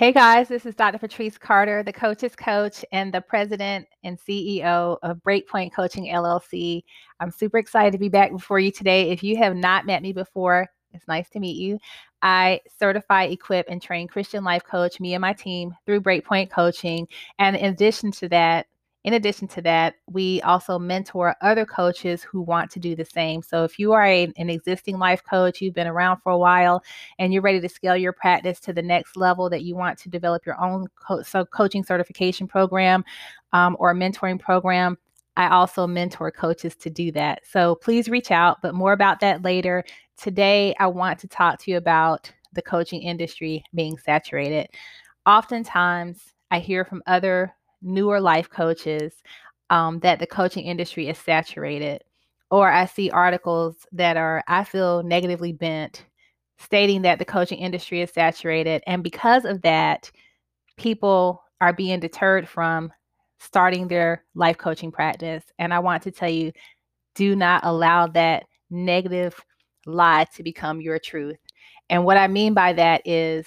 Hey guys, this is Dr. Patrice Carter, the coach's coach and the president and CEO of Breakpoint Coaching LLC. I'm super excited to be back before you today. If you have not met me before, it's nice to meet you. I certify, equip, and train Christian life coach, me and my team, through Breakpoint Coaching. And in addition to that, in addition to that, we also mentor other coaches who want to do the same. So if you are a, an existing life coach, you've been around for a while, and you're ready to scale your practice to the next level that you want to develop your own co- so coaching certification program um, or mentoring program, I also mentor coaches to do that. So please reach out, but more about that later. Today, I want to talk to you about the coaching industry being saturated. Oftentimes, I hear from other newer life coaches um, that the coaching industry is saturated. Or I see articles that are, I feel, negatively bent, stating that the coaching industry is saturated. And because of that, people are being deterred from starting their life coaching practice. And I want to tell you do not allow that negative lie to become your truth. And what I mean by that is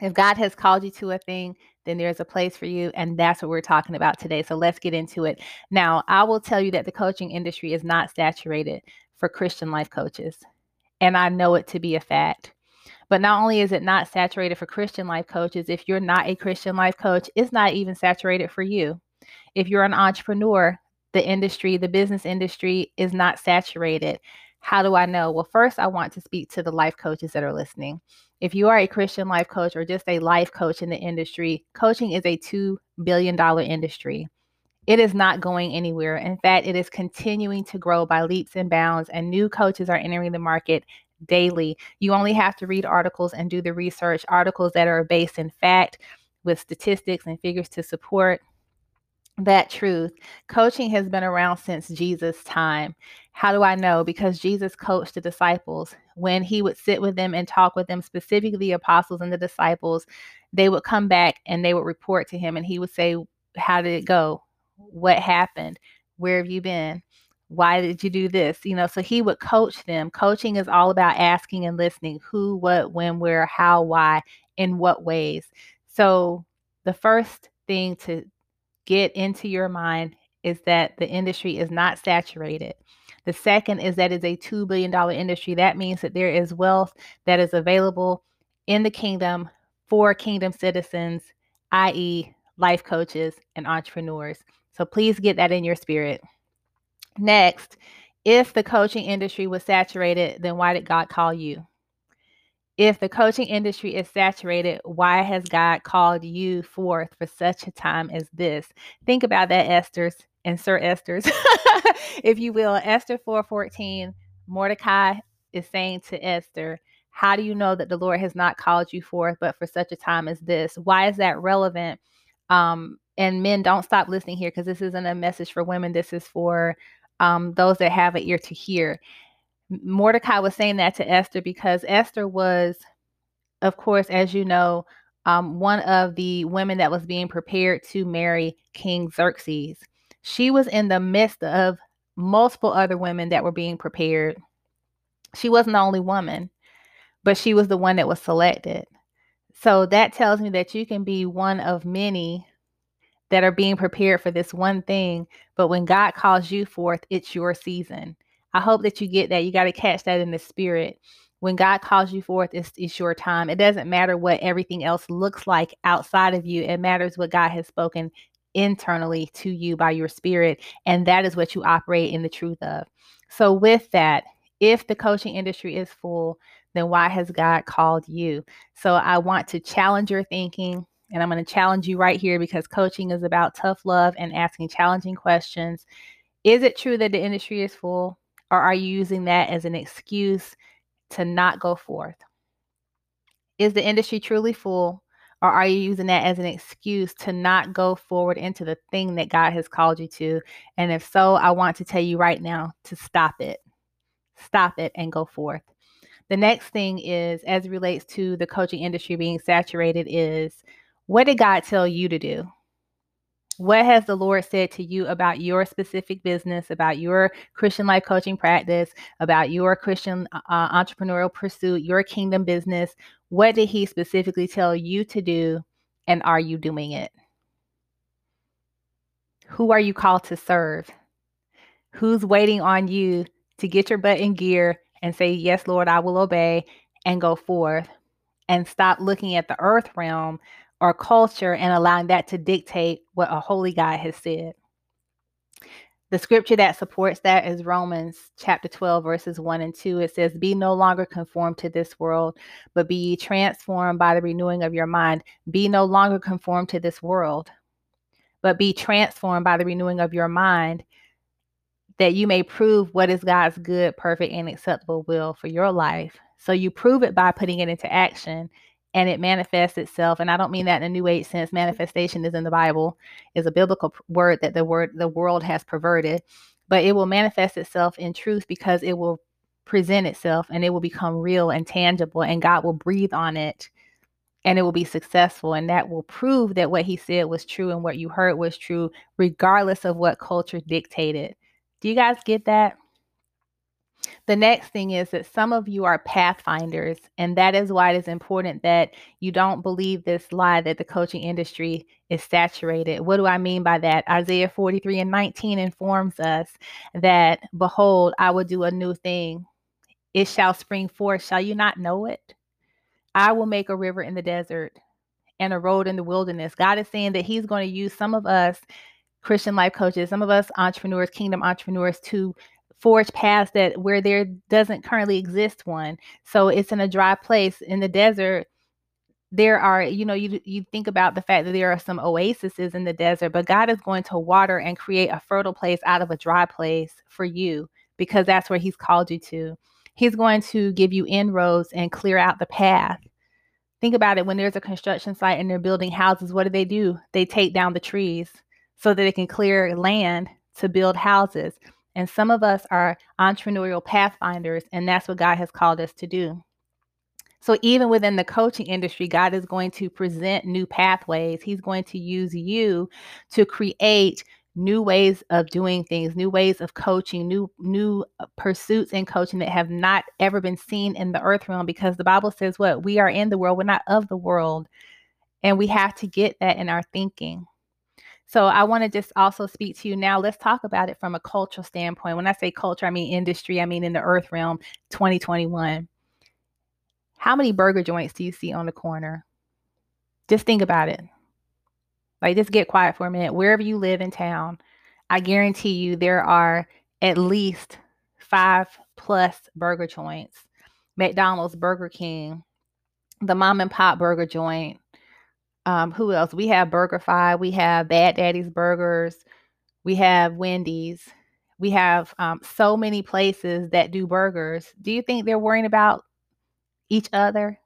if God has called you to a thing, then there's a place for you. And that's what we're talking about today. So let's get into it. Now, I will tell you that the coaching industry is not saturated for Christian life coaches. And I know it to be a fact. But not only is it not saturated for Christian life coaches, if you're not a Christian life coach, it's not even saturated for you. If you're an entrepreneur, the industry, the business industry is not saturated. How do I know? Well, first, I want to speak to the life coaches that are listening. If you are a Christian life coach or just a life coach in the industry, coaching is a $2 billion industry. It is not going anywhere. In fact, it is continuing to grow by leaps and bounds, and new coaches are entering the market daily. You only have to read articles and do the research, articles that are based in fact with statistics and figures to support that truth. Coaching has been around since Jesus' time. How do I know? Because Jesus coached the disciples. When he would sit with them and talk with them, specifically the apostles and the disciples, they would come back and they would report to him and he would say, How did it go? What happened? Where have you been? Why did you do this? You know, so he would coach them. Coaching is all about asking and listening who, what, when, where, how, why, in what ways. So the first thing to get into your mind is that the industry is not saturated. The second is that it's a $2 billion industry. That means that there is wealth that is available in the kingdom for kingdom citizens, i.e., life coaches and entrepreneurs. So please get that in your spirit. Next, if the coaching industry was saturated, then why did God call you? If the coaching industry is saturated, why has God called you forth for such a time as this? Think about that, Esther's and Sir Esther's, if you will. Esther 4:14, Mordecai is saying to Esther, How do you know that the Lord has not called you forth but for such a time as this? Why is that relevant? Um, and men, don't stop listening here because this isn't a message for women. This is for um, those that have an ear to hear. Mordecai was saying that to Esther because Esther was, of course, as you know, um, one of the women that was being prepared to marry King Xerxes. She was in the midst of multiple other women that were being prepared. She wasn't the only woman, but she was the one that was selected. So that tells me that you can be one of many that are being prepared for this one thing. But when God calls you forth, it's your season. I hope that you get that. You got to catch that in the spirit. When God calls you forth, it's, it's your time. It doesn't matter what everything else looks like outside of you, it matters what God has spoken internally to you by your spirit. And that is what you operate in the truth of. So, with that, if the coaching industry is full, then why has God called you? So, I want to challenge your thinking. And I'm going to challenge you right here because coaching is about tough love and asking challenging questions. Is it true that the industry is full? Or are you using that as an excuse to not go forth? Is the industry truly full? Or are you using that as an excuse to not go forward into the thing that God has called you to? And if so, I want to tell you right now to stop it. Stop it and go forth. The next thing is, as relates to the coaching industry being saturated, is what did God tell you to do? What has the Lord said to you about your specific business, about your Christian life coaching practice, about your Christian uh, uh, entrepreneurial pursuit, your kingdom business? What did He specifically tell you to do, and are you doing it? Who are you called to serve? Who's waiting on you to get your butt in gear and say, Yes, Lord, I will obey and go forth? And stop looking at the earth realm or culture and allowing that to dictate what a holy God has said. The scripture that supports that is Romans chapter 12, verses 1 and 2. It says, Be no longer conformed to this world, but be ye transformed by the renewing of your mind. Be no longer conformed to this world, but be transformed by the renewing of your mind, that you may prove what is God's good, perfect, and acceptable will for your life. So you prove it by putting it into action and it manifests itself and i don't mean that in a new age sense manifestation is in the bible is a biblical word that the word the world has perverted but it will manifest itself in truth because it will present itself and it will become real and tangible and god will breathe on it and it will be successful and that will prove that what he said was true and what you heard was true regardless of what culture dictated. Do you guys get that the next thing is that some of you are pathfinders, and that is why it is important that you don't believe this lie that the coaching industry is saturated. What do I mean by that? Isaiah 43 and 19 informs us that, Behold, I will do a new thing. It shall spring forth. Shall you not know it? I will make a river in the desert and a road in the wilderness. God is saying that He's going to use some of us Christian life coaches, some of us entrepreneurs, kingdom entrepreneurs, to forge paths that where there doesn't currently exist one. So it's in a dry place in the desert. There are, you know, you you think about the fact that there are some oases in the desert, but God is going to water and create a fertile place out of a dry place for you because that's where He's called you to. He's going to give you inroads and clear out the path. Think about it when there's a construction site and they're building houses, what do they do? They take down the trees so that they can clear land to build houses. And some of us are entrepreneurial pathfinders, and that's what God has called us to do. So, even within the coaching industry, God is going to present new pathways. He's going to use you to create new ways of doing things, new ways of coaching, new new uh, pursuits in coaching that have not ever been seen in the earth realm because the Bible says what? We are in the world, we're not of the world. And we have to get that in our thinking. So I want to just also speak to you now. Let's talk about it from a cultural standpoint. When I say culture, I mean industry, I mean in the earth realm 2021. How many burger joints do you see on the corner? Just think about it. Like, just get quiet for a minute. Wherever you live in town, I guarantee you there are at least five plus burger joints McDonald's, Burger King, the mom and pop burger joint, um, who else? We have BurgerFi, we have Bad Daddy's Burgers, we have Wendy's, we have um, so many places that do burgers. Do you think they're worrying about each other?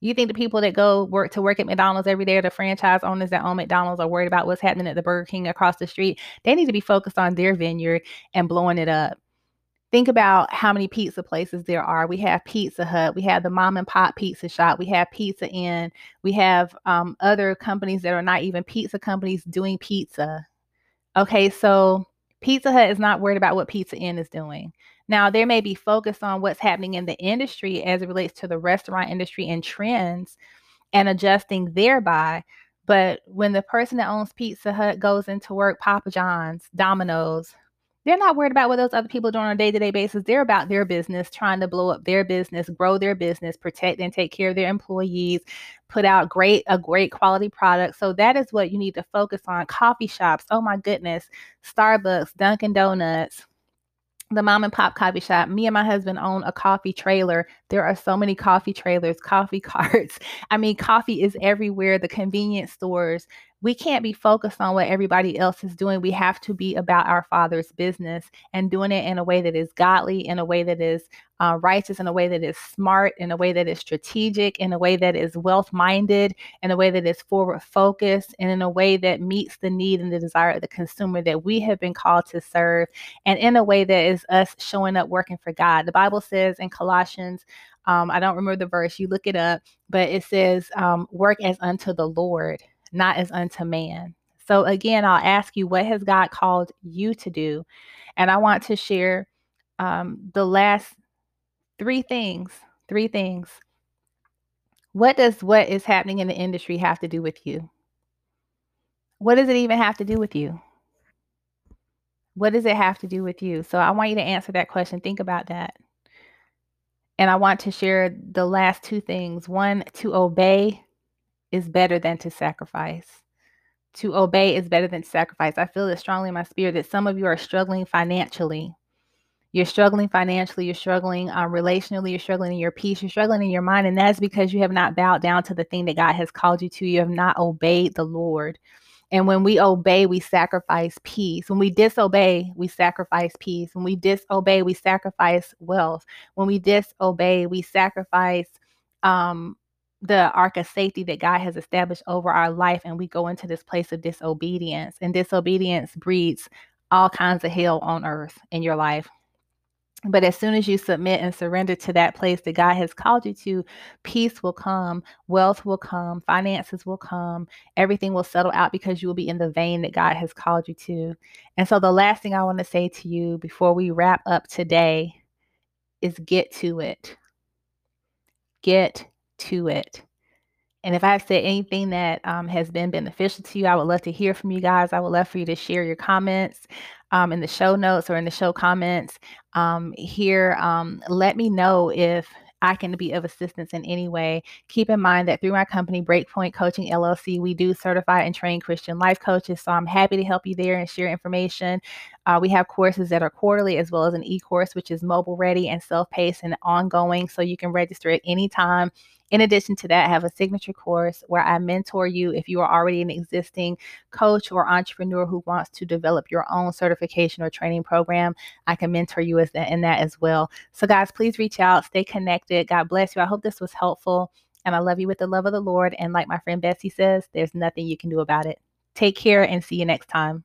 You think the people that go work to work at McDonald's every day, or the franchise owners that own McDonald's, are worried about what's happening at the Burger King across the street? They need to be focused on their vineyard and blowing it up think about how many pizza places there are. We have Pizza Hut, we have the mom and pop pizza shop, we have Pizza Inn, we have um, other companies that are not even pizza companies doing pizza. Okay, so Pizza Hut is not worried about what Pizza Inn is doing. Now, they may be focused on what's happening in the industry as it relates to the restaurant industry and trends and adjusting thereby. But when the person that owns Pizza Hut goes into work, Papa John's, Domino's, they're not worried about what those other people are doing on a day-to-day basis. They're about their business, trying to blow up their business, grow their business, protect and take care of their employees, put out great a great quality product. So that is what you need to focus on. Coffee shops, oh my goodness, Starbucks, Dunkin' Donuts, the mom and pop coffee shop. Me and my husband own a coffee trailer. There are so many coffee trailers, coffee carts. I mean, coffee is everywhere, the convenience stores, we can't be focused on what everybody else is doing. We have to be about our Father's business and doing it in a way that is godly, in a way that is uh, righteous, in a way that is smart, in a way that is strategic, in a way that is wealth minded, in a way that is forward focused, and in a way that meets the need and the desire of the consumer that we have been called to serve, and in a way that is us showing up working for God. The Bible says in Colossians, um, I don't remember the verse, you look it up, but it says, um, work as unto the Lord not as unto man. So, again, I'll ask you, what has God called you to do? And I want to share um, the last three things. Three things. What does what is happening in the industry have to do with you? What does it even have to do with you? What does it have to do with you? So I want you to answer that question. Think about that. And I want to share the last two things. One, to obey is better than to sacrifice. To obey is better than sacrifice. I feel it strongly in my spirit that some of you are struggling financially. You're struggling financially, you're struggling um, relationally, you're struggling in your peace, you're struggling in your mind. And that's because you have not bowed down to the thing that God has called you to. You have not obeyed the Lord. And when we obey, we sacrifice peace. When we disobey, we sacrifice peace. When we disobey, we sacrifice wealth. When we disobey, we sacrifice um, the ark of safety that God has established over our life, and we go into this place of disobedience. And disobedience breeds all kinds of hell on earth in your life. But as soon as you submit and surrender to that place that God has called you to, peace will come, wealth will come, finances will come, everything will settle out because you will be in the vein that God has called you to. And so, the last thing I want to say to you before we wrap up today is get to it. Get to it. And if I've said anything that um, has been beneficial to you, I would love to hear from you guys. I would love for you to share your comments um, in the show notes or in the show comments um, here. Um, let me know if I can be of assistance in any way. Keep in mind that through my company, Breakpoint Coaching LLC, we do certify and train Christian life coaches. So I'm happy to help you there and share information. Uh, we have courses that are quarterly as well as an e course, which is mobile ready and self paced and ongoing. So you can register at any time in addition to that, I have a signature course where I mentor you if you are already an existing coach or entrepreneur who wants to develop your own certification or training program. I can mentor you in that as well. So, guys, please reach out, stay connected. God bless you. I hope this was helpful. And I love you with the love of the Lord. And like my friend Bessie says, there's nothing you can do about it. Take care and see you next time.